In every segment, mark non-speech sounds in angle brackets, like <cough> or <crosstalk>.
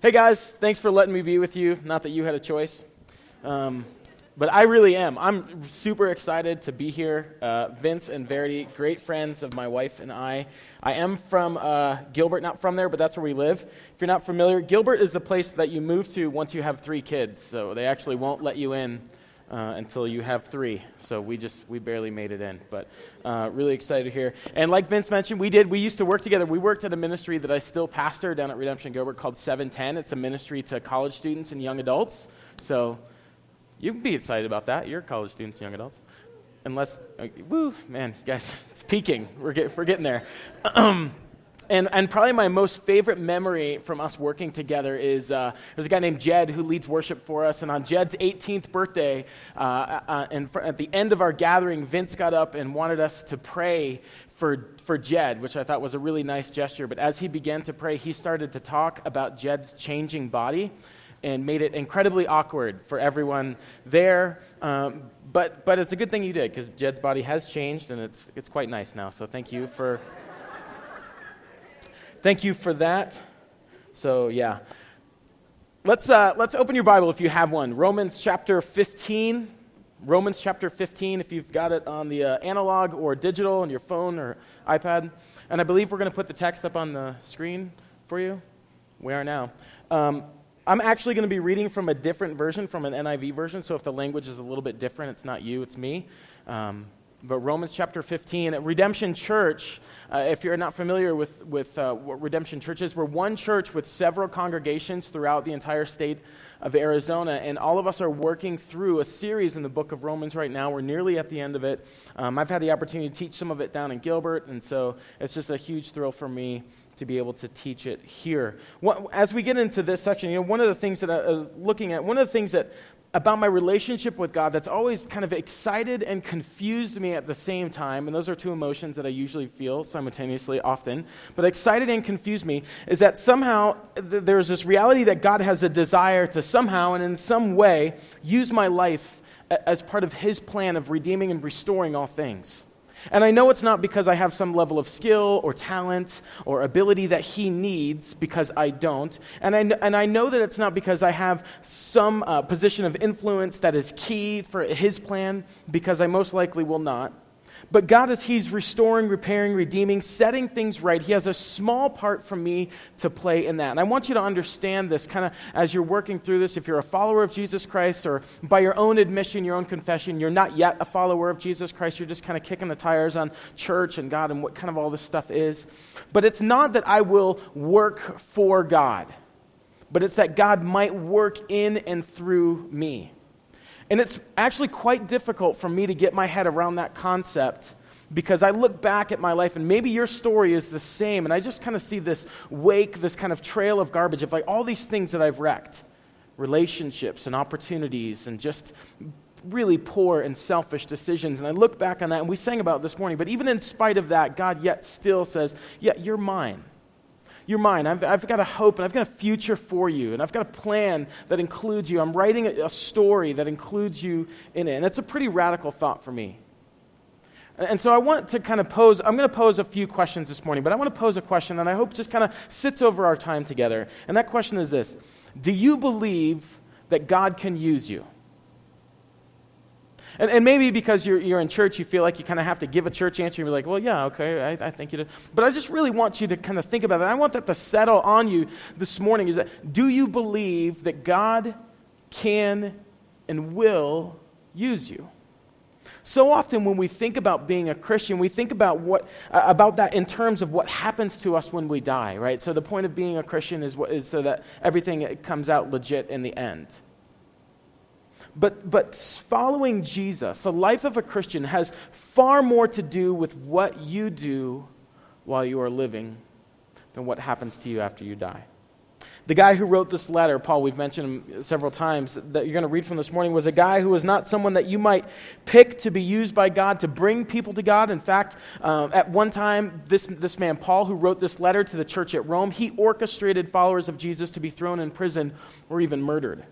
Hey guys, thanks for letting me be with you. Not that you had a choice, um, but I really am. I'm super excited to be here. Uh, Vince and Verity, great friends of my wife and I. I am from uh, Gilbert, not from there, but that's where we live. If you're not familiar, Gilbert is the place that you move to once you have three kids. So they actually won't let you in uh, until you have three. So we just we barely made it in, but uh, really excited here. And like Vince mentioned, we did. We used to work together. We worked at a ministry that I still pastor down at Redemption Gilbert called 710. It's a ministry to college students and young adults. So you can be excited about that. You're college students and young adults. Unless, uh, woo, man, guys, <laughs> it's peaking. We're, get, we're getting there. <clears throat> And, and probably my most favorite memory from us working together is uh, there's a guy named Jed who leads worship for us. And on Jed's 18th birthday, uh, uh, and for, at the end of our gathering, Vince got up and wanted us to pray for, for Jed, which I thought was a really nice gesture. But as he began to pray, he started to talk about Jed's changing body and made it incredibly awkward for everyone there. Um, but, but it's a good thing you did because Jed's body has changed and it's, it's quite nice now. So thank you for thank you for that. So, yeah. Let's, uh, let's open your Bible if you have one. Romans chapter 15. Romans chapter 15, if you've got it on the uh, analog or digital on your phone or iPad. And I believe we're going to put the text up on the screen for you. We are now. Um, I'm actually going to be reading from a different version, from an NIV version. So if the language is a little bit different, it's not you, it's me. Um, but Romans chapter 15, Redemption Church, uh, if you're not familiar with, with uh, what Redemption Church is, we're one church with several congregations throughout the entire state of Arizona, and all of us are working through a series in the book of Romans right now. We're nearly at the end of it. Um, I've had the opportunity to teach some of it down in Gilbert, and so it's just a huge thrill for me to be able to teach it here. As we get into this section, you know, one of the things that I was looking at, one of the things that about my relationship with God that's always kind of excited and confused me at the same time, and those are two emotions that I usually feel simultaneously often, but excited and confused me is that somehow th- there's this reality that God has a desire to somehow and in some way use my life a- as part of His plan of redeeming and restoring all things. And I know it's not because I have some level of skill or talent or ability that he needs, because I don't. And I, and I know that it's not because I have some uh, position of influence that is key for his plan, because I most likely will not. But God, as He's restoring, repairing, redeeming, setting things right, He has a small part for me to play in that. And I want you to understand this kind of as you're working through this. If you're a follower of Jesus Christ, or by your own admission, your own confession, you're not yet a follower of Jesus Christ, you're just kind of kicking the tires on church and God and what kind of all this stuff is. But it's not that I will work for God, but it's that God might work in and through me. And it's actually quite difficult for me to get my head around that concept because I look back at my life and maybe your story is the same, and I just kind of see this wake, this kind of trail of garbage of like all these things that I've wrecked relationships and opportunities and just really poor and selfish decisions. And I look back on that, and we sang about this morning, but even in spite of that, God yet still says, Yeah, you're mine you're mine. I've, I've got a hope and I've got a future for you. And I've got a plan that includes you. I'm writing a, a story that includes you in it. And it's a pretty radical thought for me. And so I want to kind of pose, I'm going to pose a few questions this morning, but I want to pose a question that I hope just kind of sits over our time together. And that question is this Do you believe that God can use you? And, and maybe because you're, you're in church, you feel like you kind of have to give a church answer. You're like, well, yeah, okay, I, I think you do. But I just really want you to kind of think about that. I want that to settle on you this morning is that do you believe that God can and will use you? So often when we think about being a Christian, we think about what uh, about that in terms of what happens to us when we die, right? So the point of being a Christian is, what, is so that everything comes out legit in the end. But, but following Jesus, the life of a Christian, has far more to do with what you do while you are living than what happens to you after you die. The guy who wrote this letter, Paul, we've mentioned him several times, that you're going to read from this morning, was a guy who was not someone that you might pick to be used by God to bring people to God. In fact, um, at one time, this, this man, Paul, who wrote this letter to the church at Rome, he orchestrated followers of Jesus to be thrown in prison or even murdered.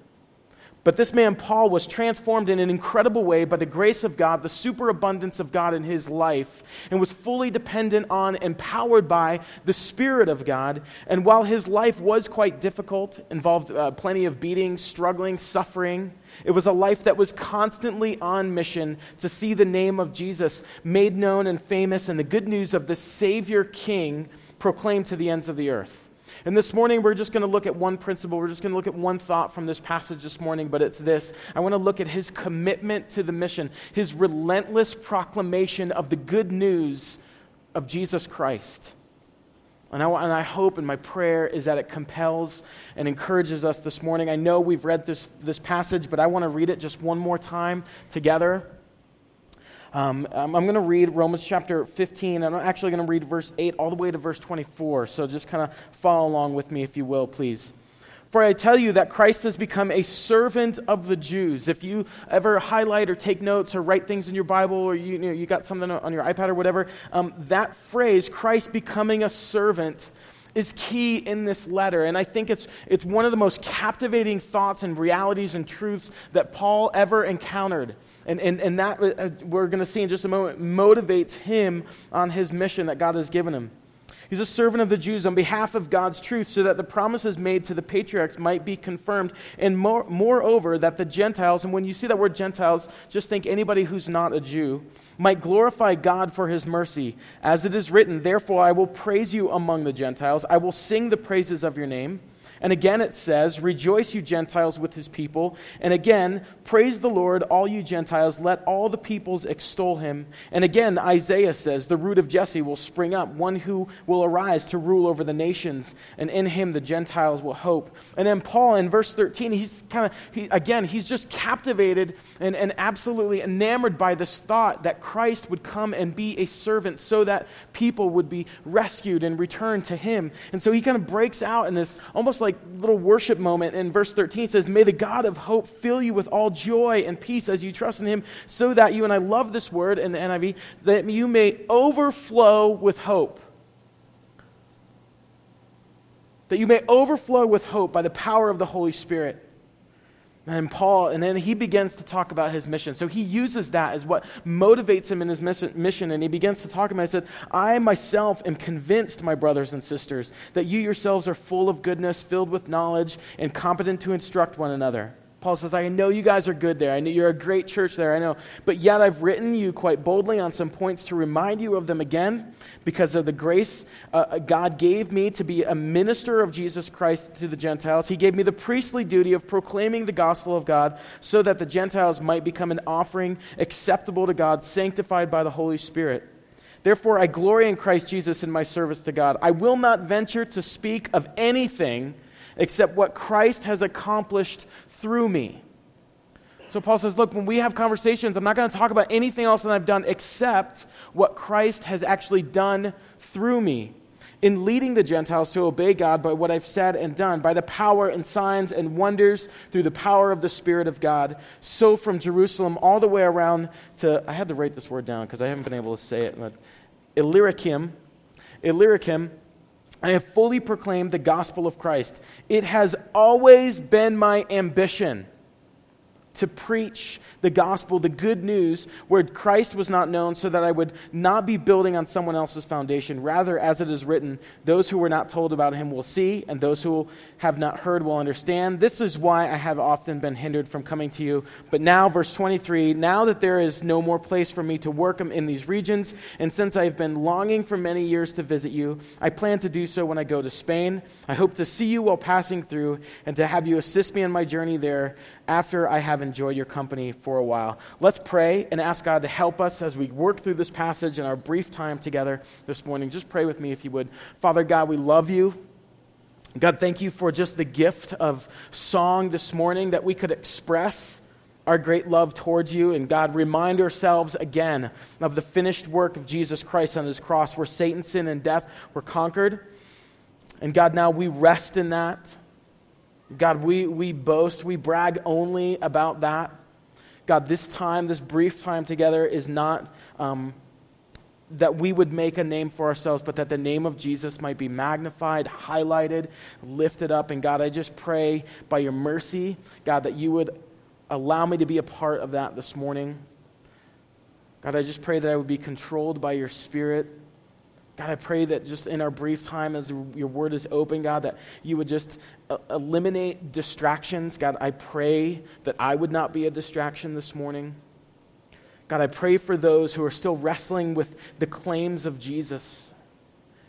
But this man, Paul, was transformed in an incredible way by the grace of God, the superabundance of God in his life, and was fully dependent on, and powered by the Spirit of God. And while his life was quite difficult, involved uh, plenty of beating, struggling, suffering, it was a life that was constantly on mission to see the name of Jesus made known and famous and the good news of the Savior King proclaimed to the ends of the earth. And this morning, we're just going to look at one principle. We're just going to look at one thought from this passage this morning, but it's this. I want to look at his commitment to the mission, his relentless proclamation of the good news of Jesus Christ. And I, and I hope and my prayer is that it compels and encourages us this morning. I know we've read this, this passage, but I want to read it just one more time together. Um, I'm going to read Romans chapter 15, and I'm actually going to read verse 8 all the way to verse 24. So just kind of follow along with me, if you will, please. For I tell you that Christ has become a servant of the Jews. If you ever highlight or take notes or write things in your Bible or you, you, know, you got something on your iPad or whatever, um, that phrase, Christ becoming a servant, is key in this letter. And I think it's, it's one of the most captivating thoughts and realities and truths that Paul ever encountered. And, and, and that, uh, we're going to see in just a moment, motivates him on his mission that God has given him. He's a servant of the Jews on behalf of God's truth, so that the promises made to the patriarchs might be confirmed, and more, moreover, that the Gentiles, and when you see that word Gentiles, just think anybody who's not a Jew, might glorify God for his mercy. As it is written, Therefore I will praise you among the Gentiles, I will sing the praises of your name. And again it says, Rejoice, you Gentiles, with his people. And again, Praise the Lord, all you Gentiles. Let all the peoples extol him. And again, Isaiah says, The root of Jesse will spring up, one who will arise to rule over the nations. And in him the Gentiles will hope. And then Paul in verse 13, he's kind of, he, again, he's just captivated and, and absolutely enamored by this thought that Christ would come and be a servant so that people would be rescued and returned to him. And so he kind of breaks out in this almost like like little worship moment in verse 13 says, May the God of hope fill you with all joy and peace as you trust in him, so that you, and I love this word in the NIV, that you may overflow with hope. That you may overflow with hope by the power of the Holy Spirit. And Paul, and then he begins to talk about his mission. So he uses that as what motivates him in his mission. And he begins to talk about it. He said, I myself am convinced, my brothers and sisters, that you yourselves are full of goodness, filled with knowledge, and competent to instruct one another. Paul says, I know you guys are good there. I know you're a great church there. I know. But yet I've written you quite boldly on some points to remind you of them again because of the grace uh, uh, God gave me to be a minister of Jesus Christ to the Gentiles. He gave me the priestly duty of proclaiming the gospel of God so that the Gentiles might become an offering acceptable to God, sanctified by the Holy Spirit. Therefore, I glory in Christ Jesus in my service to God. I will not venture to speak of anything except what Christ has accomplished through me. So Paul says, Look, when we have conversations, I'm not going to talk about anything else that I've done except what Christ has actually done through me in leading the Gentiles to obey God by what I've said and done, by the power and signs and wonders through the power of the Spirit of God. So from Jerusalem all the way around to, I had to write this word down because I haven't been able to say it, but Illyricum, Illyricum, I have fully proclaimed the gospel of Christ. It has always been my ambition to preach the gospel, the good news, where Christ was not known, so that I would not be building on someone else's foundation. Rather, as it is written, those who were not told about him will see, and those who have not heard will understand. This is why I have often been hindered from coming to you. But now, verse 23 now that there is no more place for me to work in these regions, and since I have been longing for many years to visit you, I plan to do so when I go to Spain. I hope to see you while passing through, and to have you assist me in my journey there after I have enjoyed your company for a while. Let's pray and ask God to help us as we work through this passage in our brief time together this morning. Just pray with me if you would. Father God, we love you. God, thank you for just the gift of song this morning that we could express our great love towards you. And God, remind ourselves again of the finished work of Jesus Christ on his cross, where Satan, sin, and death were conquered. And God, now we rest in that. God, we, we boast, we brag only about that. God, this time, this brief time together is not um, that we would make a name for ourselves, but that the name of Jesus might be magnified, highlighted, lifted up. And God, I just pray by your mercy, God, that you would allow me to be a part of that this morning. God, I just pray that I would be controlled by your Spirit. God, I pray that just in our brief time as your word is open, God, that you would just uh, eliminate distractions. God, I pray that I would not be a distraction this morning. God, I pray for those who are still wrestling with the claims of Jesus.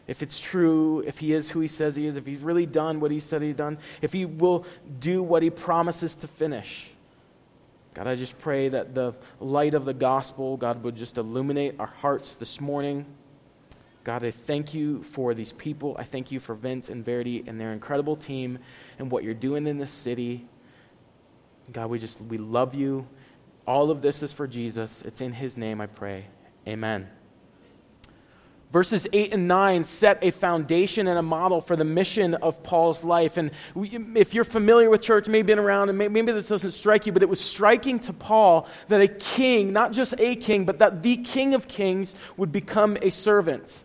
If it's true, if he is who he says he is, if he's really done what he said he's done, if he will do what he promises to finish. God, I just pray that the light of the gospel, God, would just illuminate our hearts this morning. God, I thank you for these people. I thank you for Vince and Verity and their incredible team and what you're doing in this city. God, we just, we love you. All of this is for Jesus. It's in his name I pray. Amen. Verses 8 and 9 set a foundation and a model for the mission of Paul's life. And we, if you're familiar with church, maybe been around, and maybe this doesn't strike you, but it was striking to Paul that a king, not just a king, but that the king of kings would become a servant.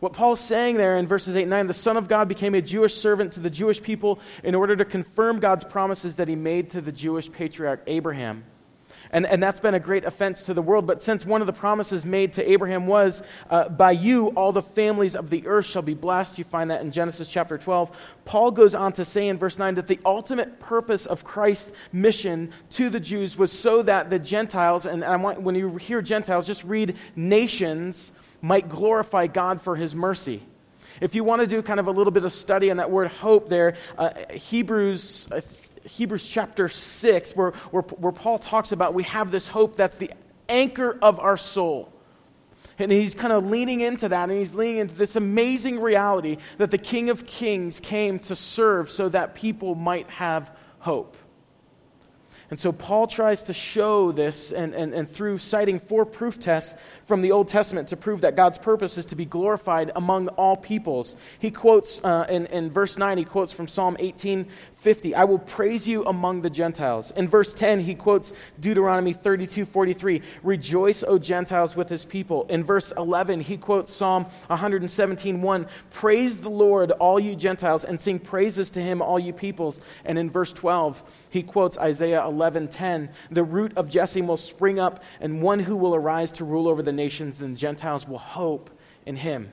What Paul's saying there in verses 8 and 9, the Son of God became a Jewish servant to the Jewish people in order to confirm God's promises that he made to the Jewish patriarch Abraham. And, and that's been a great offense to the world. But since one of the promises made to Abraham was, uh, By you all the families of the earth shall be blessed, you find that in Genesis chapter 12, Paul goes on to say in verse 9 that the ultimate purpose of Christ's mission to the Jews was so that the Gentiles, and I want, when you hear Gentiles, just read nations, might glorify God for his mercy. If you want to do kind of a little bit of study on that word hope there, uh, Hebrews, Hebrews chapter 6, where, where, where Paul talks about we have this hope that's the anchor of our soul. And he's kind of leaning into that, and he's leaning into this amazing reality that the King of Kings came to serve so that people might have hope. And so Paul tries to show this, and, and, and through citing four proof texts from the Old Testament to prove that God's purpose is to be glorified among all peoples. He quotes uh, in, in verse 9, he quotes from Psalm 18 50, I will praise you among the Gentiles. In verse 10, he quotes Deuteronomy 32 43, Rejoice, O Gentiles, with his people. In verse 11, he quotes Psalm 117 1, Praise the Lord, all you Gentiles, and sing praises to him, all you peoples. And in verse 12, he quotes Isaiah 11 10, The root of Jesse will spring up, and one who will arise to rule over the nations, then Gentiles will hope in him.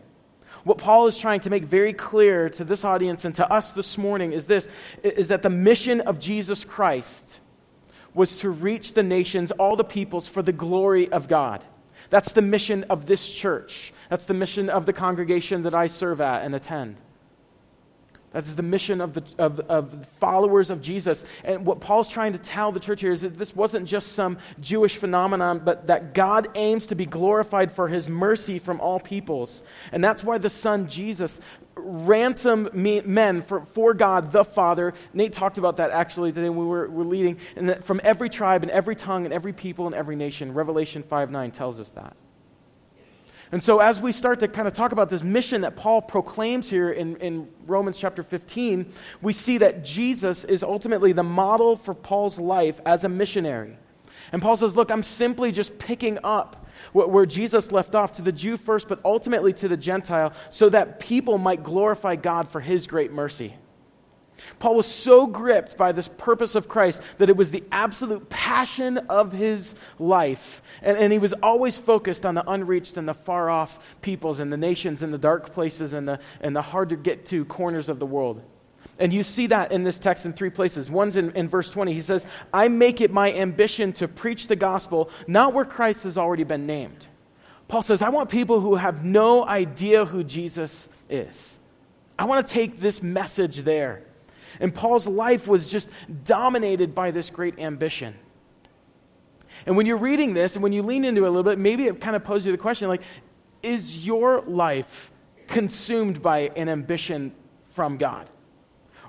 What Paul is trying to make very clear to this audience and to us this morning is this is that the mission of Jesus Christ was to reach the nations, all the peoples, for the glory of God. That's the mission of this church. That's the mission of the congregation that I serve at and attend. That's the mission of the of, of followers of Jesus. And what Paul's trying to tell the church here is that this wasn't just some Jewish phenomenon, but that God aims to be glorified for his mercy from all peoples. And that's why the Son, Jesus, ransomed men for, for God the Father. Nate talked about that actually today when we were, were leading. And that from every tribe and every tongue and every people and every nation. Revelation 5 9 tells us that. And so, as we start to kind of talk about this mission that Paul proclaims here in, in Romans chapter 15, we see that Jesus is ultimately the model for Paul's life as a missionary. And Paul says, Look, I'm simply just picking up where Jesus left off to the Jew first, but ultimately to the Gentile, so that people might glorify God for his great mercy. Paul was so gripped by this purpose of Christ that it was the absolute passion of his life. And, and, he was always focused on the unreached and the far off peoples and the nations and the dark places and the, and the hard to get to corners of the world. And you see that in this text in three places. One's in, in verse 20. He says, I make it my ambition to preach the gospel, not where Christ has already been named. Paul says, I want people who have no idea who Jesus is. I want to take this message there. And Paul's life was just dominated by this great ambition. And when you're reading this and when you lean into it a little bit, maybe it kind of poses you the question like, is your life consumed by an ambition from God?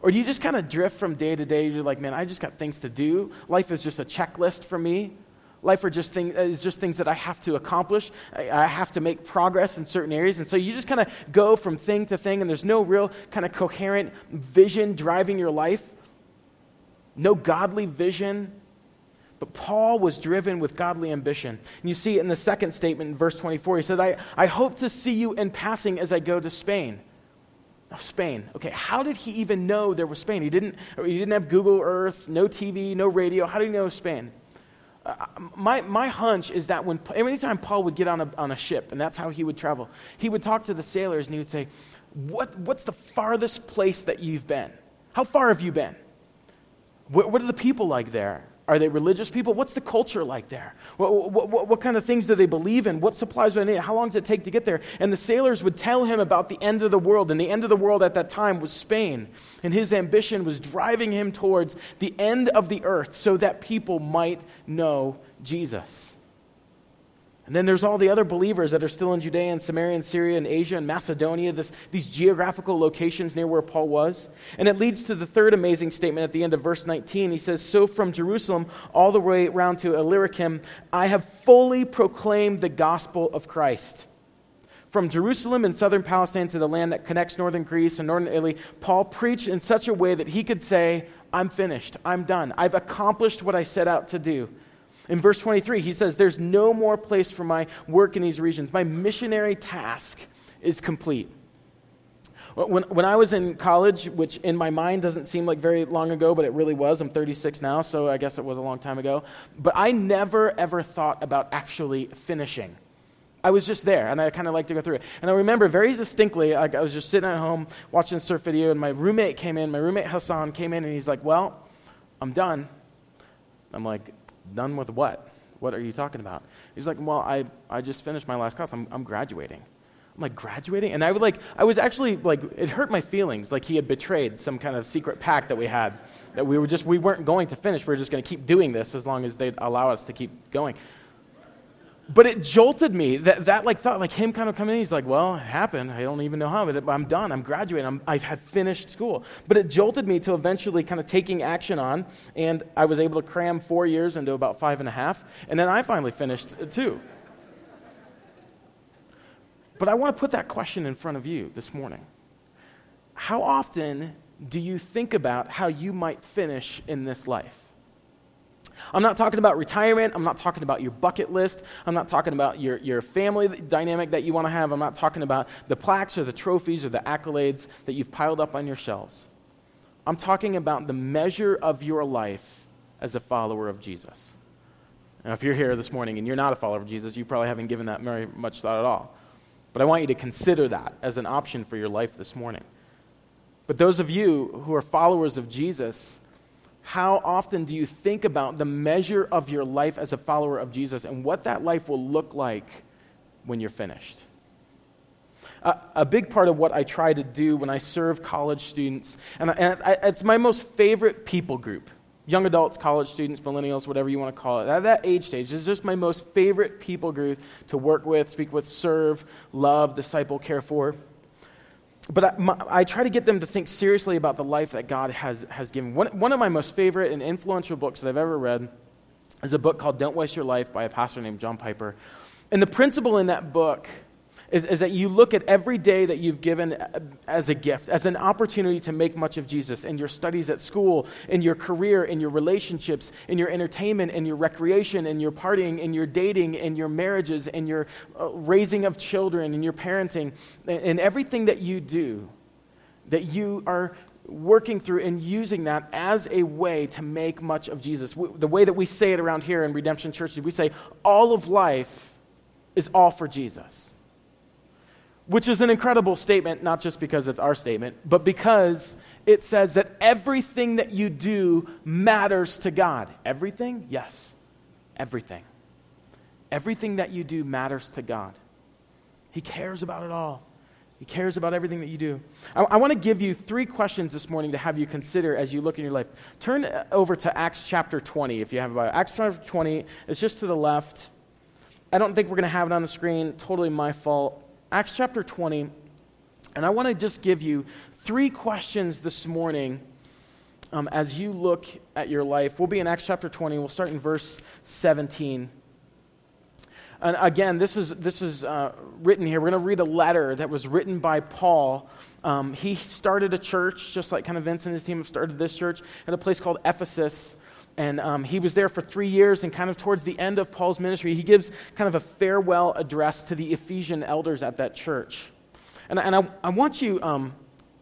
Or do you just kind of drift from day to day? You're like, man, I just got things to do. Life is just a checklist for me. Life are just thing, is just things that I have to accomplish. I, I have to make progress in certain areas. And so you just kind of go from thing to thing, and there's no real kind of coherent vision driving your life, no godly vision. But Paul was driven with godly ambition. And you see it in the second statement in verse 24. He says, I, I hope to see you in passing as I go to Spain. Spain. Okay, how did he even know there was Spain? He didn't, he didn't have Google Earth, no TV, no radio. How did he know Spain? My, my hunch is that when anytime Paul would get on a, on a ship, and that's how he would travel, he would talk to the sailors and he would say, what, What's the farthest place that you've been? How far have you been? What, what are the people like there? Are they religious people? What's the culture like there? What, what, what, kind of things do they believe in? What supplies do they need? How long does it take to get there? And the sailors would tell him about the end of the world. And the end of the world at that time was Spain. And his ambition was driving him towards the end of the earth so that people might know Jesus. And then there's all the other believers that are still in Judea and Samaria and Syria and Asia and Macedonia, this, these geographical locations near where Paul was. And it leads to the third amazing statement at the end of verse 19. He says, So from Jerusalem all the way around to Illyricum, I have fully proclaimed the gospel of Christ. From Jerusalem in southern Palestine to the land that connects northern Greece and northern Italy, Paul preached in such a way that he could say, I'm finished. I'm done. I've accomplished what I set out to do. In verse 23, he says, There's no more place for my work in these regions. My missionary task is complete. When, when I was in college, which in my mind doesn't seem like very long ago, but it really was, I'm 36 now, so I guess it was a long time ago. But I never, ever thought about actually finishing. I was just there, and I kind of like to go through it. And I remember very distinctly, I, I was just sitting at home watching a surf video, and my roommate came in. My roommate Hassan came in, and he's like, Well, I'm done. I'm like, Done with what? What are you talking about? He's like, Well, I, I just finished my last class. I'm, I'm graduating. I'm like, graduating? And I would like, I was actually like, it hurt my feelings. Like he had betrayed some kind of secret pact that we had, that we were just, we weren't going to finish. We were just going to keep doing this as long as they'd allow us to keep going but it jolted me that, that like thought like him kind of coming in he's like well it happened. I don't even know how but i'm done. I'm graduating. I'm, i have had finished school. But it jolted me to eventually kind of taking action on and i was able to cram four years into about five and a half and then i finally finished uh, too but i want to put that question in front of you this morning. How often do you think about how you might finish in this life I'm not talking about retirement. I'm not talking about your bucket list. I'm not talking about your, your family dynamic that you want to have. I'm not talking about the plaques or the trophies or the accolades that you've piled up on your shelves. I'm talking about the measure of your life as a follower of Jesus. Now, if you're here this morning and you're not a follower of Jesus, you probably haven't given that very much thought at all. But I want you to consider that as an option for your life this morning. But those of you who are followers of Jesus, how often do you think about the measure of your life as a follower of Jesus and what that life will look like when you're finished? A big part of what I try to do when I serve college students, and, and I, it's my most favorite people group young adults, college students, millennials, whatever you want to call it. At that age stage, is just my most favorite people group to work with, speak with, serve, love, disciple, care for but I, my, I, try to get them to think seriously about the life that God has, has given. One, one of my most favorite and influential books that I've ever read is a book called Don't Waste Your Life by a pastor named John Piper. And the principle in that book is, is that you look at every day that you've given as a gift, as an opportunity to make much of Jesus in your studies at school, in your career, in your relationships, in your entertainment, in your recreation, in your partying, in your dating, in your marriages, in your uh, raising of children, in your parenting, in everything that you do, that you are working through and using that as a way to make much of Jesus. The way that we say it around here in Redemption Church is we say, all of life is all for Jesus which is an incredible statement, not just because it's our statement, but because it says that everything that you do matters to God. Everything? Yes. Everything. Everything that you do matters to God. He cares about it all. He cares about everything that you do. I, I want to give you three questions this morning to have you consider as you look in your life. Turn uh, over to Acts chapter 20 if you have about Acts chapter 20. It's just to the left. I don't think we're going to have it on the screen. Totally my fault. Acts chapter 20, and I want to just give you three questions this morning um, as you look at your life. We'll be in Acts chapter 20. We'll start in verse 17. And again, this is, this is uh, written here. We're going to read a letter that was written by Paul. Um, he started a church, just like kind of Vince and his team have started this church, at a place called Ephesus. And um, he was there for three years, and kind of towards the end of Paul's ministry, he gives kind of a farewell address to the Ephesian elders at that church. And, and I, I want you, um,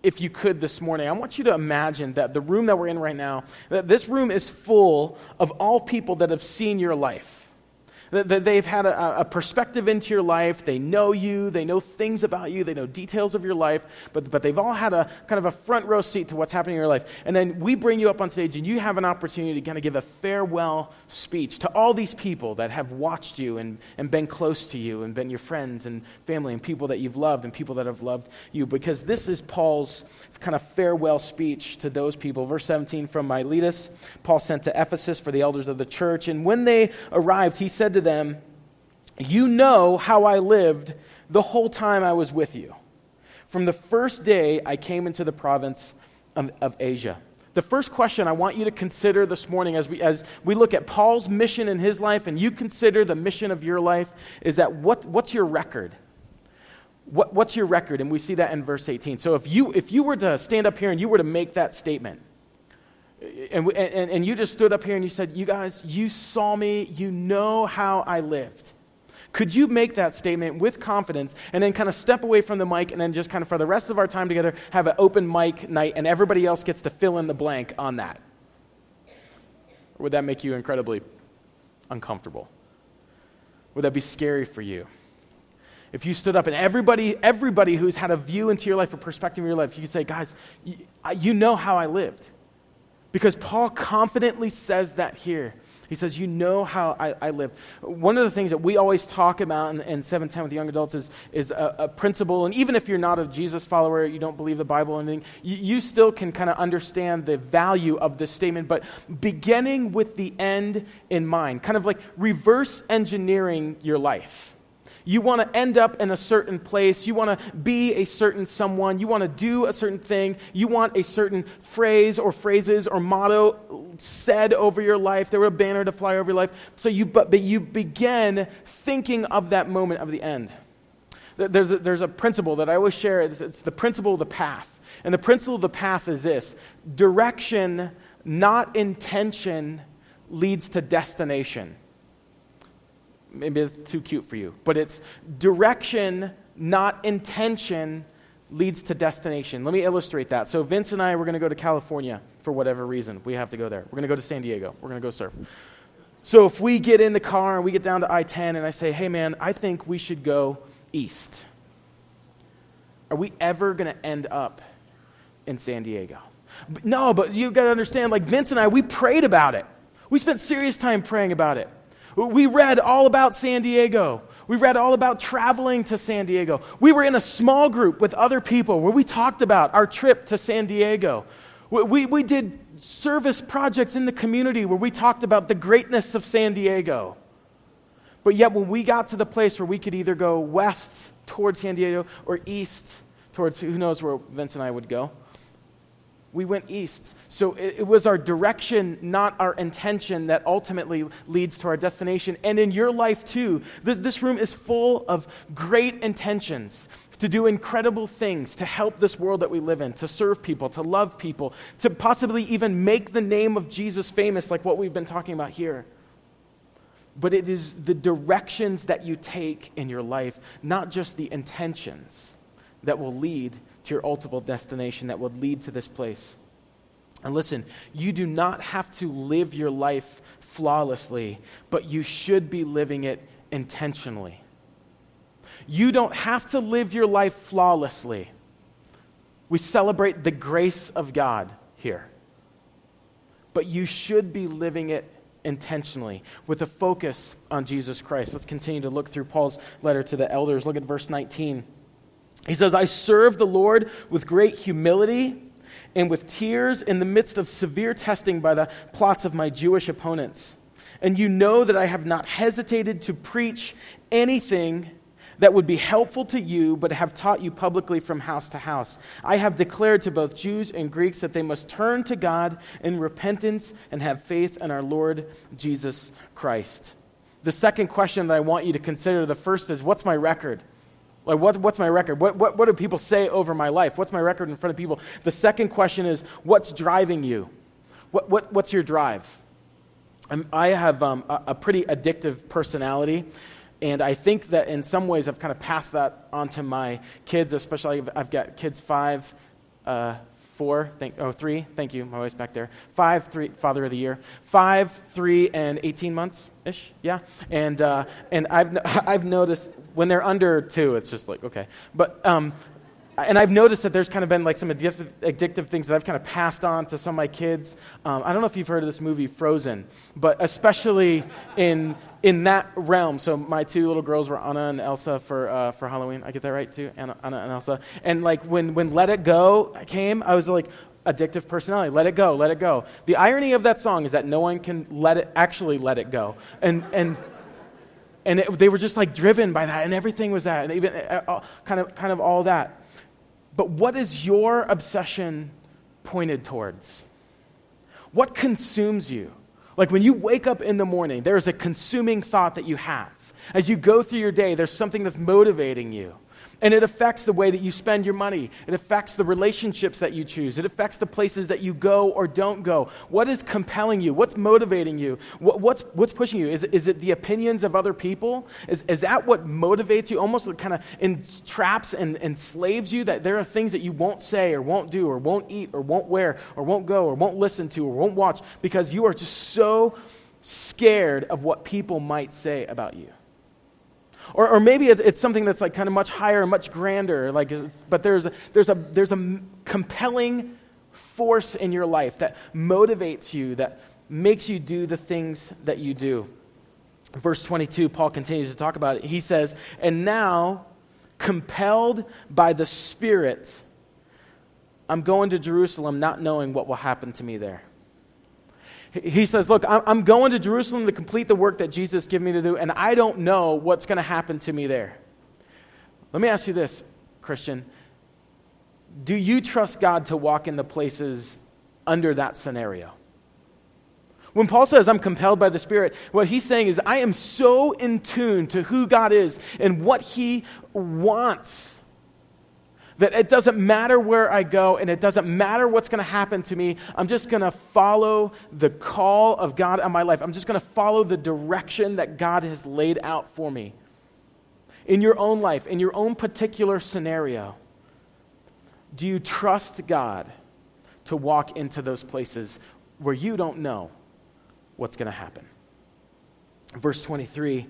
if you could this morning, I want you to imagine that the room that we're in right now, that this room is full of all people that have seen your life that they've had a, a, perspective into your life. They know you. They know things about you. They know details of your life. But, but they've all had a kind of a front row seat to what's happening in your life. And then we bring you up on stage, and you have an opportunity to kind of give a farewell speech to all these people that have watched you and, and been close to you and been your friends and family and people that you've loved and people that have loved you. Because this is Paul's kind of farewell speech to those people. Verse 17 from Miletus, Paul sent to Ephesus for the elders of the church. And when they arrived, he said to them, You know how I lived the whole time I was with you. From the first day I came into the province of, of Asia. The first question I want you to consider this morning as we, as we look at Paul's mission in his life and you consider the mission of your life is that what, what's your record? What, what's your record? And we see that in verse 18. So if you, if you were to stand up here and you were to make that statement, and, and, and you just stood up here and you said, You guys, you saw me, you know how I lived. Could you make that statement with confidence and then kind of step away from the mic and then just kind of for the rest of our time together have an open mic night and everybody else gets to fill in the blank on that? Or would that make you incredibly uncomfortable? Would that be scary for you? If you stood up and everybody, everybody who's had a view into your life, a perspective of your life, you could say, guys, you know how I lived. Because Paul confidently says that here. He says, You know how I, I live. One of the things that we always talk about in, in 710 with young adults is, is a, a, principle. And even if you're not a Jesus follower, you don't believe the Bible or anything, you, you still can kind of understand the value of this statement. But beginning with the end in mind, kind of like reverse engineering your life. You want to end up in a certain place. You want to be a certain someone. You want to do a certain thing. You want a certain phrase or phrases or motto said over your life. There were a banner to fly over your life. So you, but, but you begin thinking of that moment of the end. There's a, there's a principle that I always share. It's, it's the principle of the path. And the principle of the path is this direction, not intention, leads to destination maybe it's too cute for you, but it's direction, not intention, leads to destination. Let me illustrate that. So, Vince and I, we're going to go to California for whatever reason. We have to go there. We're going to go to San Diego. We're going to go surf. So, if we get in the car and we get down to I 10 and I say, hey, man, I think we should go east, are we ever going to end up in San Diego? No, but you've got to understand, like Vince and I, we prayed about it. We spent serious time praying about it. We read all about San Diego. We read all about traveling to San Diego. We were in a small group with other people where we talked about our trip to San Diego. We, we, we did service projects in the community where we talked about the greatness of San Diego. But yet, when we got to the place where we could either go west towards San Diego or east towards who knows where Vince and I would go, we went east. So it, it, was our direction, not our intention, that ultimately leads to our destination. And in your life, too, th- this room is full of great intentions to do incredible things, to help this world that we live in, to serve people, to love people, to possibly even make the name of Jesus famous, like what we've been talking about here. But it is the directions that you take in your life, not just the intentions, that will lead to your ultimate destination that would lead to this place. And listen, you do not have to live your life flawlessly, but you should be living it intentionally. You don't have to live your life flawlessly. We celebrate the grace of God here. But you should be living it intentionally with a focus on Jesus Christ. Let's continue to look through Paul's letter to the elders. Look at verse 19. He says, I serve the Lord with great humility and with tears in the midst of severe testing by the plots of my Jewish opponents. And you know that I have not hesitated to preach anything that would be helpful to you, but have taught you publicly from house to house. I have declared to both Jews and Greeks that they must turn to God in repentance and have faith in our Lord Jesus Christ. The second question that I want you to consider the first is what's my record? Like, what, what's my record? What, what, what do people say over my life? What's my record in front of people? The second question is, what's driving you? What, what, what's your drive? I'm, i have um, a, a, pretty addictive personality, and I think that in some ways I've kind of passed that on to my kids, especially I've, I've got kids five, Uh, four, thank, oh, three, thank you, my wife's back there. Five, three, father of the year. Five, three, and 18 months ish, yeah. And, uh, and I've, <laughs> I've noticed when they're under two, it's just like, okay. But, um, and I've noticed that there's kind of been like some addictive, addictive things that I've kind of passed on to some of my kids. Um, I don't know if you've heard of this movie, Frozen, but especially in, in that realm. So my two little girls were Anna and Elsa for, uh, for Halloween. I get that right too? Anna, Anna and Elsa. And like when, when Let It Go came, I was like, addictive personality. Let it go, let it go. The irony of that song is that no one can let it actually let it go. And, and, and it, they were just like driven by that, and everything was that, and even uh, uh kind, of, kind of all that. But what is your obsession pointed towards? What consumes you? Like when you wake up in the morning, there's a consuming thought that you have. As you go through your day, there's something that's motivating you. And it affects the way that you spend your money. It affects the relationships that you choose. It affects the places that you go or don't go. What is compelling you? What's motivating you? What, what's, what's pushing you? Is, is it the opinions of other people? Is, is that what motivates you? Almost kind of entraps and enslaves you that there are things that you won't say or won't do or won't eat or won't wear or won't go or won't listen to or won't watch because you are just so scared of what people might say about you. Or, or maybe it's, it's, something that's like kind of much higher much grander, like, but there's a, there's, a, there's a compelling force in your life that motivates you, that makes you do the things that you do. Verse 22, Paul continues to talk about it. He says, And now, compelled by the Spirit, I'm going to Jerusalem not knowing what will happen to me there. He says, Look, I'm going to Jerusalem to complete the work that Jesus gave me to do, and I don't know what's going to happen to me there. Let me ask you this, Christian. Do you trust God to walk in the places under that scenario? When Paul says, I'm compelled by the Spirit, what he's saying is, I am so in tune to who God is and what he wants that it doesn't matter where I go and it doesn't matter what's going to happen to me. I'm just going to follow the call of God on my life. I'm just going to follow the direction that God has laid out for me. In your own life, in your own particular scenario, do you trust God to walk into those places where you don't know what's going to happen? Verse 23,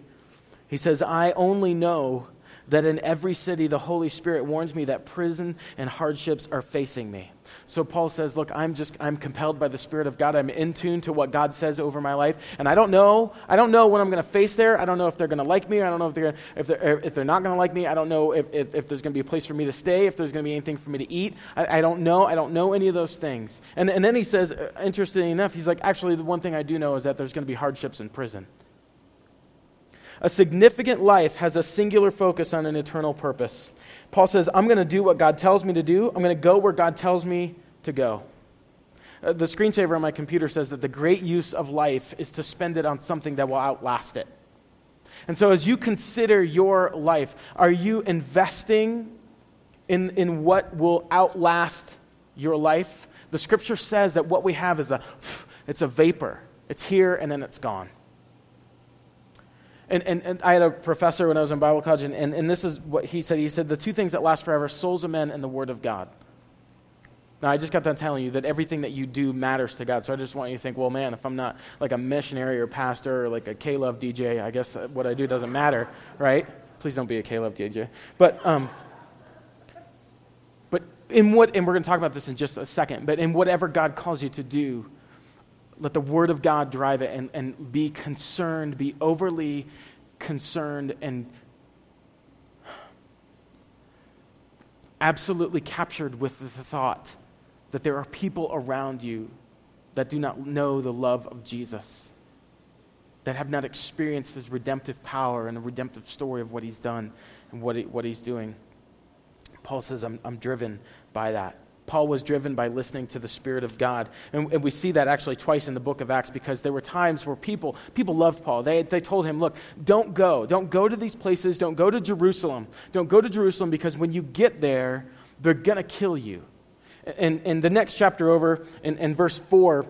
he says, I only know that in every city the Holy Spirit warns me that prison and hardships are facing me. So Paul says, Look, I'm just, I'm compelled by the Spirit of God. I'm in tune to what God says over my life. And I don't know, I don't know what I'm going to face there. I don't know if they're going to like me. I don't know if they're, if they're, if they're not going to like me. I don't know if, if, if there's going to be a place for me to stay, if there's going to be anything for me to eat. I, I don't know. I don't know any of those things. And, and then he says, uh, interestingly enough, he's like, Actually, the one thing I do know is that there's going to be hardships in prison. A significant life has a singular focus on an eternal purpose. Paul says, I'm going to do what God tells me to do, I'm going to go where God tells me to go. Uh, the screensaver on my computer says that the great use of life is to spend it on something that will outlast it. And so, as you consider your life, are you investing in, in what will outlast your life? The scripture says that what we have is a, it's a vapor. It's here and then it's gone. And, and, and I had a professor when I was in Bible college, and, and, and this is what he said. He said, The two things that last forever souls of men and the Word of God. Now, I just got done telling you that everything that you do matters to God. So I just want you to think, well, man, if I'm not like a missionary or pastor or like a K Love DJ, I guess what I do doesn't matter, right? Please don't be a K Love DJ. But, um, but in what, and we're going to talk about this in just a second, but in whatever God calls you to do, let the Word of God drive it and, and be concerned, be overly concerned, and absolutely captured with the thought that there are people around you that do not know the love of Jesus, that have not experienced his redemptive power and the redemptive story of what he's done and what, he, what he's doing. Paul says, I'm, I'm driven by that. Paul was driven by listening to the Spirit of God. And, and, we see that actually twice in the book of Acts because there were times where people, people loved Paul. They, they told him, look, don't go. Don't go to these places. Don't go to Jerusalem. Don't go to Jerusalem because when you get there, they're going to kill you. And in the next chapter over, in, in verse 4,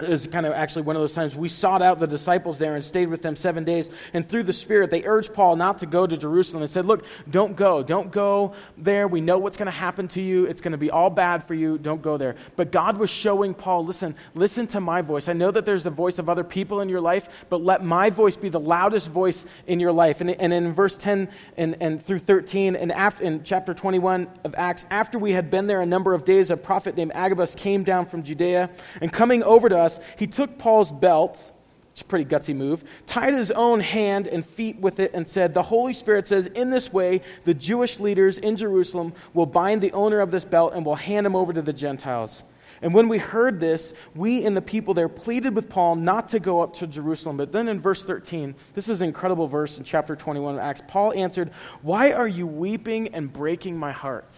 it was kind of actually one of those times we sought out the disciples there and stayed with them seven days. And through the Spirit, they urged Paul not to go to Jerusalem and said, Look, don't go. Don't go there. We know what's going to happen to you. It's going to be all bad for you. Don't go there. But God was showing Paul, Listen, listen to my voice. I know that there's the voice of other people in your life, but let my voice be the loudest voice in your life. And, and in verse 10 and, and through 13, and after, in chapter 21 of Acts, after we had been there a number of days, a prophet named Agabus came down from Judea, and coming over to us, he took Paul's belt, it's a pretty gutsy move, tied his own hand and feet with it, and said, The Holy Spirit says, In this way, the Jewish leaders in Jerusalem will bind the owner of this belt and will hand him over to the Gentiles. And when we heard this, we and the people there pleaded with Paul not to go up to Jerusalem. But then in verse 13, this is an incredible verse in chapter 21 of Acts, Paul answered, Why are you weeping and breaking my heart?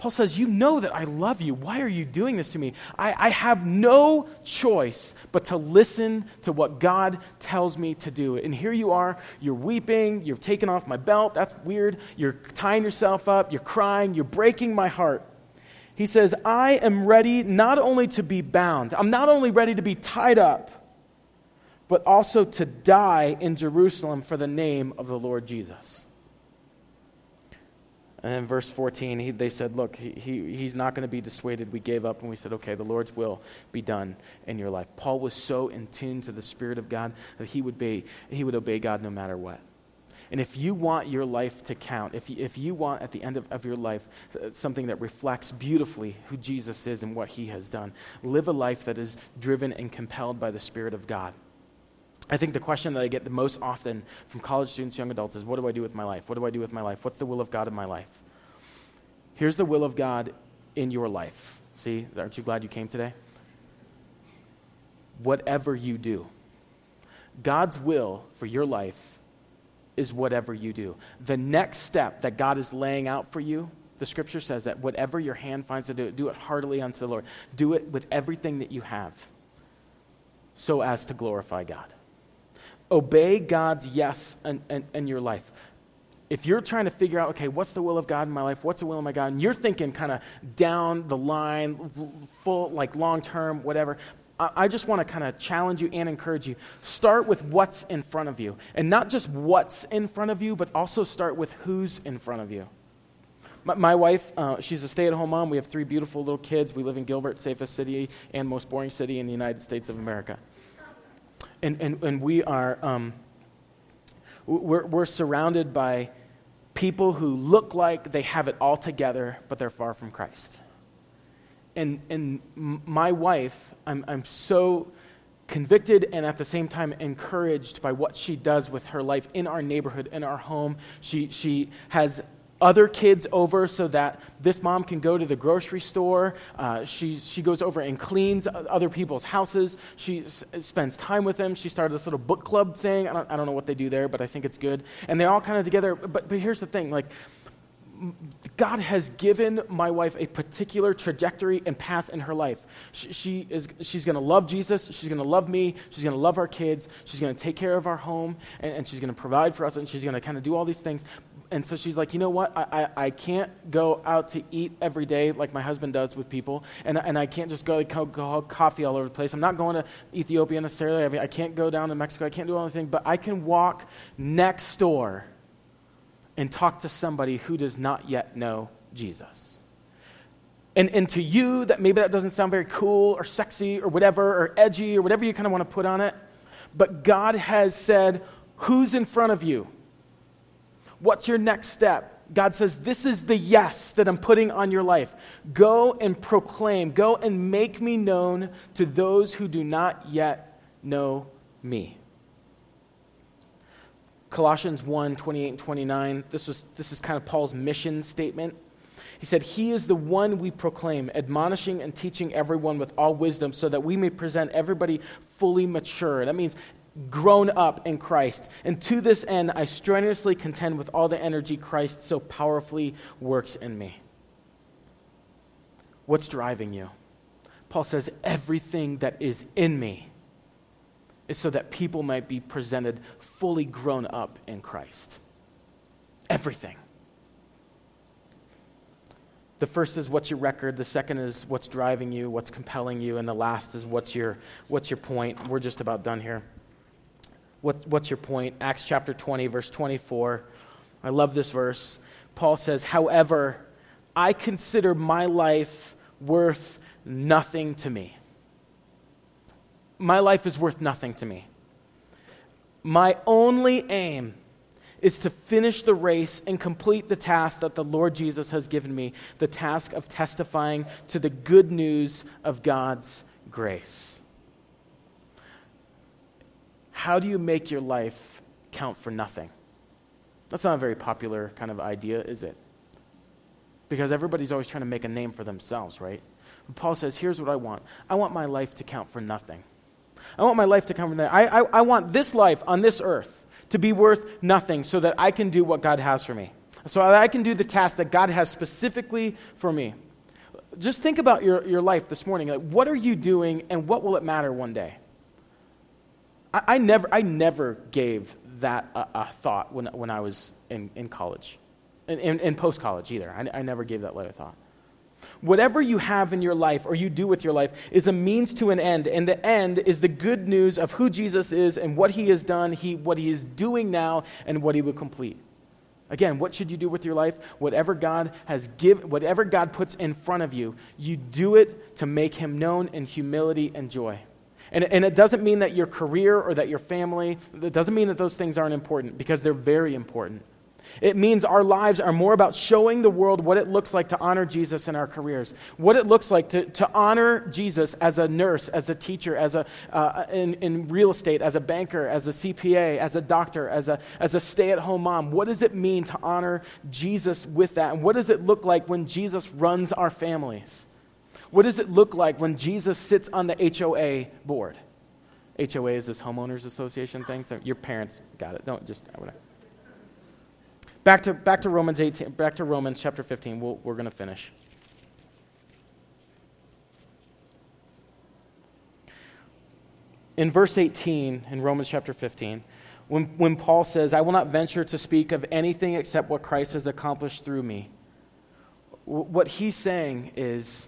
Paul says, You know that I love you. Why are you doing this to me? I, I, have no choice but to listen to what God tells me to do. And here you are, you're weeping, you've taken off my belt. That's weird. You're tying yourself up, you're crying, you're breaking my heart. He says, I am ready not only to be bound, I'm not only ready to be tied up, but also to die in Jerusalem for the name of the Lord Jesus. And in verse 14, he, they said, Look, he, he, he's not going to be dissuaded. We gave up and we said, Okay, the Lord's will be done in your life. Paul was so in tune to the Spirit of God that he would, be, he would obey God no matter what. And if you want your life to count, if you, if you want at the end of, of your life uh, something that reflects beautifully who Jesus is and what he has done, live a life that is driven and compelled by the Spirit of God. I think the question that I get the most often from college students, young adults, is what do I do with my life? What do I do with my life? What's the will of God in my life? Here's the will of God in your life. See, aren't you glad you came today? Whatever you do, God's will for your life is whatever you do. The next step that God is laying out for you, the scripture says that whatever your hand finds to do, do it heartily unto the Lord. Do it with everything that you have so as to glorify God obey God's yes in, in, in, your life. If you're trying to figure out, okay, what's the will of God in my life? What's the will of my God? And you're thinking kind of down the line, full, like long term, whatever. I, just want to kind of challenge you and encourage you. Start with what's in front of you. And not just what's in front of you, but also start with who's in front of you. My, my wife, uh, she's a stay at home mom. We have three beautiful little kids. We live in Gilbert, safest city and most boring city in the United States of America and, and, and we are um, we're, we're surrounded by people who look like they have it all together, but they're far from Christ. And, and my wife, I'm, I'm so convicted and at the same time encouraged by what she does with her life in our neighborhood, in our home. She, she has other kids over so that this mom can go to the grocery store. Uh, she, she goes over and cleans other people's houses. She s- spends time with them. She started this little book club thing. I don't, I don't know what they do there, but I think it's good. And they're all kind of together. But, but here's the thing like, God has given my wife a particular trajectory and path in her life. She, she is, she's going to love Jesus. She's going to love me. She's going to love our kids. She's going to take care of our home. And, and she's going to provide for us. And she's going to kind of do all these things. And so she's like, you know what? I, I, I, can't go out to eat every day like my husband does with people. And, and I can't just go, go, go coffee all over the place. I'm not going to Ethiopia necessarily. I, mean, I can't go down to Mexico. I can't do all anything. But I can walk next door and talk to somebody who does not yet know Jesus. And, and to you, that maybe that doesn't sound very cool or sexy or whatever, or edgy or whatever you kind of want to put on it, but God has said, Who's in front of you? What's your next step? God says, This is the yes that I'm putting on your life. Go and proclaim, go and make me known to those who do not yet know me. Colossians 1 28 and 29. This, was, this is kind of Paul's mission statement. He said, He is the one we proclaim, admonishing and teaching everyone with all wisdom, so that we may present everybody fully mature. That means grown up in Christ. And to this end, I strenuously contend with all the energy Christ so powerfully works in me. What's driving you? Paul says, Everything that is in me is so that people might be presented fully grown up in Christ. Everything. The first is what's your record, the second is what's driving you, what's compelling you, and the last is what's your, what's your point. We're just about done here. What, what's your point? Acts chapter 20, verse 24. I love this verse. Paul says, However, I consider my life worth nothing to me. My life is worth nothing to me. My only aim is to finish the race and complete the task that the Lord Jesus has given me the task of testifying to the good news of God's grace. How do you make your life count for nothing? That's not a very popular kind of idea, is it? Because everybody's always trying to make a name for themselves, right? But Paul says, Here's what I want I want my life to count for nothing. I want my life to count for nothing. I, I, I want this life on this earth to be worth nothing so that I can do what God has for me. So that I can do the task that God has specifically for me. Just think about your, your life this morning. Like, what are you doing and what will it matter one day? I, I never, I never gave that a, a, thought when, when I was in, in college, in, in, in post college either. I, I never gave that a thought. Whatever you have in your life or you do with your life is a means to an end, and the end is the good news of who Jesus is and what he has done, he, what he is doing now, and what he will complete. Again, what should you do with your life? Whatever God has given, whatever God puts in front of you, you do it to make him known in humility and joy. And, and it doesn't mean that your career or that your family, it doesn't mean that those things aren't important because they're very important. It means our lives are more about showing the world what it looks like to honor Jesus in our careers, what it looks like to, to honor Jesus as a nurse, as a teacher, as a, uh, in, in real estate, as a banker, as a CPA, as a doctor, as a, as a stay at home mom. What does it mean to honor Jesus with that? And what does it look like when Jesus runs our families? What does it look like when Jesus sits on the HOA board? HOA is this homeowners association thing. So your parents got it. Don't just whatever. Back to, back to Romans 18, back to Romans chapter 15. we we are going to finish. In verse 18 in Romans chapter 15, when, when Paul says, I will not venture to speak of anything except what Christ has accomplished through me, what he's saying is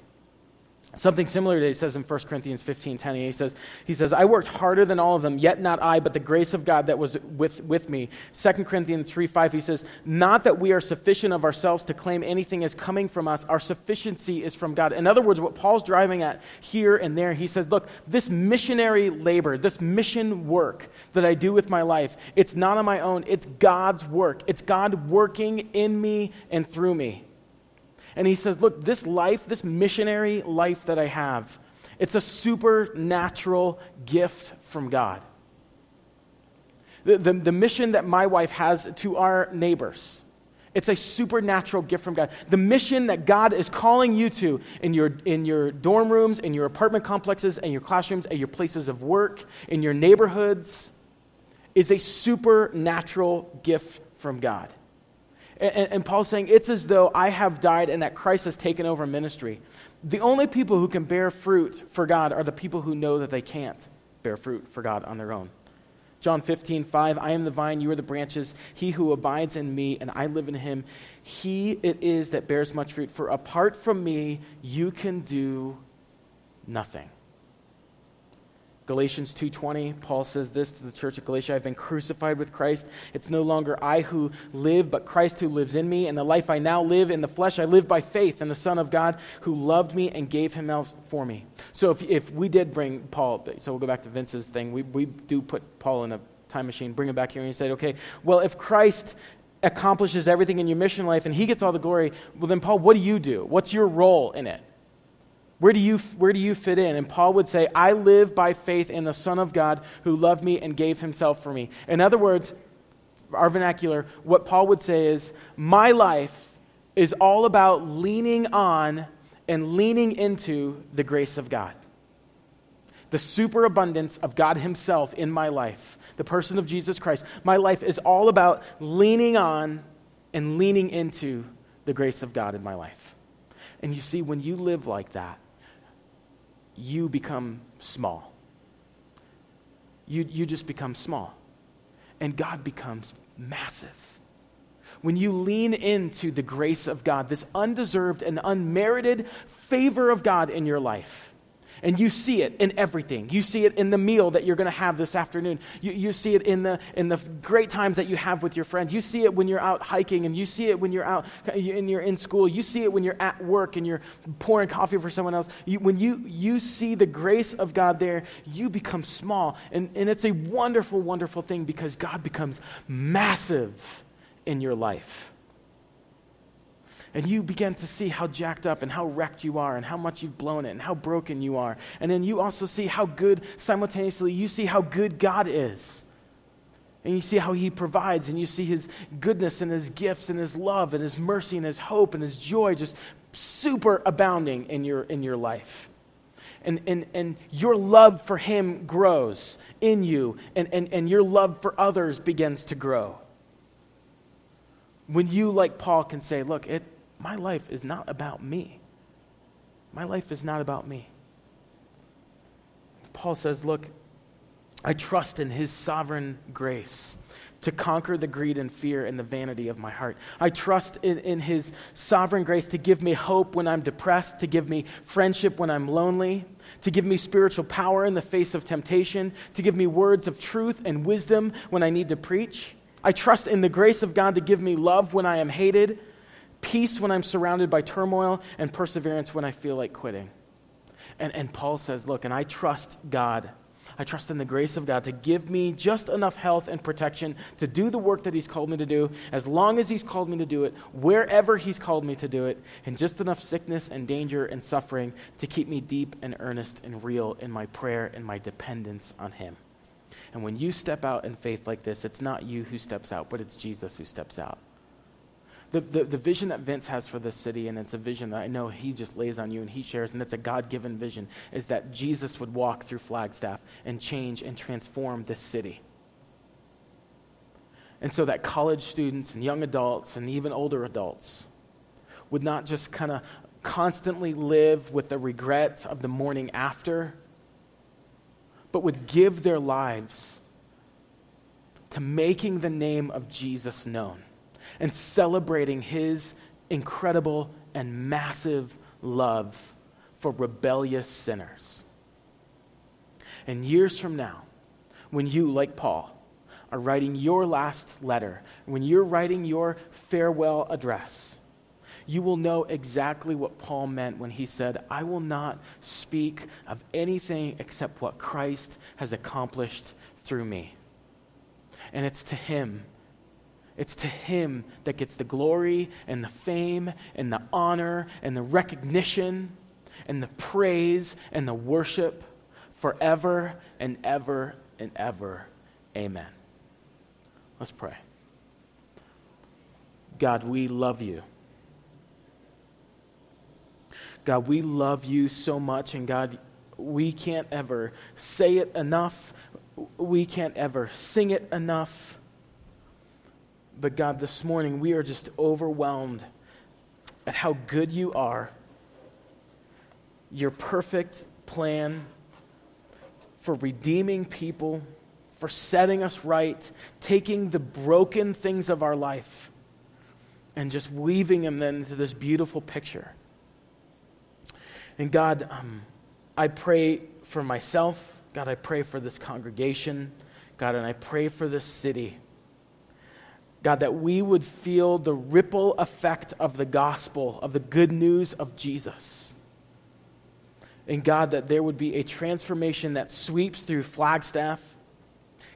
Something similar to he says in 1 Corinthians 15 10. He says, he says, I worked harder than all of them, yet not I, but the grace of God that was with, with me. 2 Corinthians 3 5, he says, Not that we are sufficient of ourselves to claim anything is coming from us, our sufficiency is from God. In other words, what Paul's driving at here and there, he says, Look, this missionary labor, this mission work that I do with my life, it's not on my own, it's God's work. It's God working in me and through me. And he says, Look, this life, this missionary life that I have, it's a supernatural gift from God. The, the, the, mission that my wife has to our neighbors, it's a supernatural gift from God. The mission that God is calling you to in your, in your dorm rooms, in your apartment complexes, in your classrooms, at your places of work, in your neighborhoods, is a supernatural gift from God. And, and Paul's saying, it's as though I have died and that Christ has taken over ministry. The only people who can bear fruit for God are the people who know that they can't bear fruit for God on their own. John 15, 5, I am the vine, you are the branches. He who abides in me and I live in him, he it is that bears much fruit. For apart from me, you can do nothing. Galatians 2:20 Paul says this to the church of Galatia I've been crucified with Christ. It's no longer I who live but Christ who lives in me. And the life I now live in the flesh I live by faith in the son of God who loved me and gave himself for me. So if, if we did bring Paul so we'll go back to Vince's thing. We, we do put Paul in a time machine bring him back here and he said okay well if Christ accomplishes everything in your mission life and he gets all the glory well then Paul what do you do? What's your role in it where do, you, where do you fit in? And Paul would say, I live by faith in the Son of God who loved me and gave himself for me. In other words, our vernacular, what Paul would say is, My life is all about leaning on and leaning into the grace of God. The superabundance of God Himself in my life, the person of Jesus Christ. My life is all about leaning on and leaning into the grace of God in my life. And you see, when you live like that, you become small. You, you just become small. And God becomes massive. when you lean into the grace of God, this undeserved and unmerited favor of God in your life, and you see it in everything. You see it in the meal that you're going to have this afternoon. You, you see it in the, in the great times that you have with your friends. You see it when you're out hiking, and you see it when you're out and you're in school. You see it when you're at work and you're pouring coffee for someone else. You, when you, you see the grace of God there, you become small. And, and it's a wonderful, wonderful thing because God becomes massive in your life and you begin to see how jacked up and how wrecked you are and how much you've blown it and how broken you are. And then you also see how good, simultaneously, you see how good God is. And you see how he provides, and you see his goodness and his gifts and his love and his mercy and his hope and his joy just super abounding in your, in your life. And, and, and your love for him grows in you, and, and, and your love for others begins to grow. When you, like Paul, can say, Look, it, my life is not about me. My life is not about me. Paul says, Look, I trust in his sovereign grace to conquer the greed and fear and the vanity of my heart. I trust in, in, his sovereign grace to give me hope when I'm depressed, to give me friendship when I'm lonely, to give me spiritual power in the face of temptation, to give me words of truth and wisdom when I need to preach. I trust in the grace of God to give me love when I am hated peace when I'm surrounded by turmoil, and perseverance when I feel like quitting. And, and Paul says, Look, and I trust God. I trust in the grace of God to give me just enough health and protection to do the work that He's called me to do, as long as He's called me to do it, wherever He's called me to do it, and just enough sickness and danger and suffering to keep me deep and earnest and real in my prayer and my dependence on Him. And when you step out in faith like this, it's not you who steps out, but it's Jesus who steps out the, the, the vision that Vince has for this city, and it's a vision that I know he just lays on you and he shares, and it's a God given vision, is that Jesus would walk through Flagstaff and change and transform this city. And so that college students and young adults and even older adults would not just kind of constantly live with the regrets of the morning after, but would give their lives to making the name of Jesus known and celebrating his incredible and massive love for rebellious sinners. And years from now, when you, like Paul, are writing your last letter, when you're writing your farewell address, you will know exactly what Paul meant when he said, I will not speak of anything except what Christ has accomplished through me. And it's to him it's to him that gets the glory and the fame and the honor and the recognition and the praise and the worship forever and ever and ever. Amen. Let's pray. God, we love you. God, we love you so much, and God, we can't ever say it enough. We can't ever sing it enough. But God, this morning we are just overwhelmed at how good you are, your perfect plan for redeeming people, for setting us right, taking the broken things of our life and just weaving them then into this beautiful picture. And God, um, I pray for myself. God, I pray for this congregation. God, and I pray for this city. God, that we would feel the ripple effect of the gospel, of the good news of Jesus. And God, that there would be a transformation that sweeps through Flagstaff.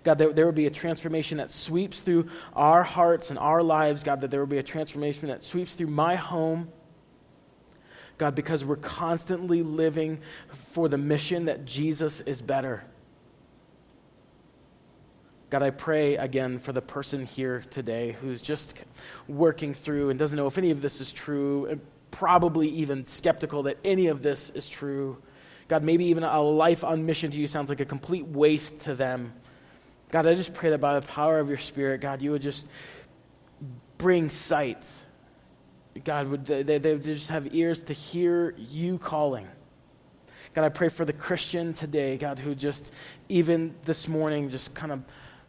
God, that there would be a transformation that sweeps through our hearts and our lives. God, that there would be a transformation that sweeps through my home. God, because we're constantly living for the mission that Jesus is better. God, I pray again for the person here today who's just working through and doesn't know if any of this is true, and probably even skeptical that any of this is true. God, maybe even a life on mission to you sounds like a complete waste to them. God, I just pray that by the power of your Spirit, God, you would just bring sight. God, would they, they, they just have ears to hear you calling. God, I pray for the Christian today, God, who just, even this morning, just kind of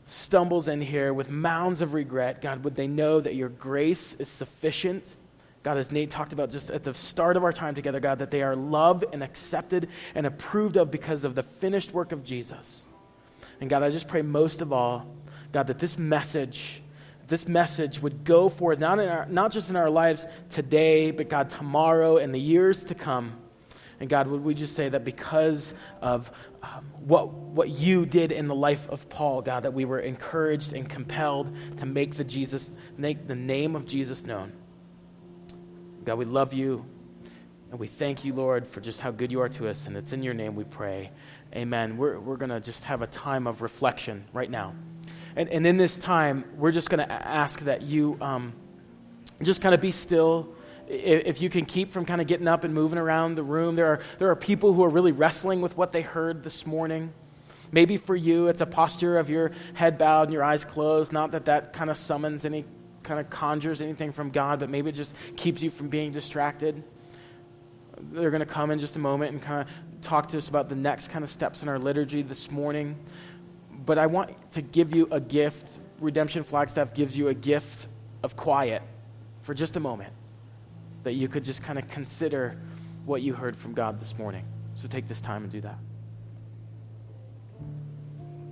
stumbles in here with mounds of regret, God, would they know that your grace is sufficient? God, as Nate talked about just at the start of our time together, God, that they are loved and accepted and approved of because of the finished work of Jesus. And God, I just pray most of all, God, that this message, this message would go forth, not, in our, not just in our lives today, but God, tomorrow and the years to come. And God, would we just say that because of um, what, what you did in the life of Paul, God, that we were encouraged and compelled to make the, Jesus, make the name of Jesus known. God, we love you. And we thank you, Lord, for just how good you are to us. And it's in your name we pray. Amen. We're, we're going to just have a time of reflection right now. And, and in this time, we're just going to ask that you um, just kind of be still. If you can keep from kind of getting up and moving around the room, there are, there are people who are really wrestling with what they heard this morning. Maybe for you, it's a posture of your head bowed and your eyes closed. Not that that kind of summons any kind of conjures anything from God, but maybe it just keeps you from being distracted. They're going to come in just a moment and kind of talk to us about the next kind of steps in our liturgy this morning. But I want to give you a gift. Redemption Flagstaff gives you a gift of quiet for just a moment that you could just kind of consider what you heard from God this morning. So take this time and do that.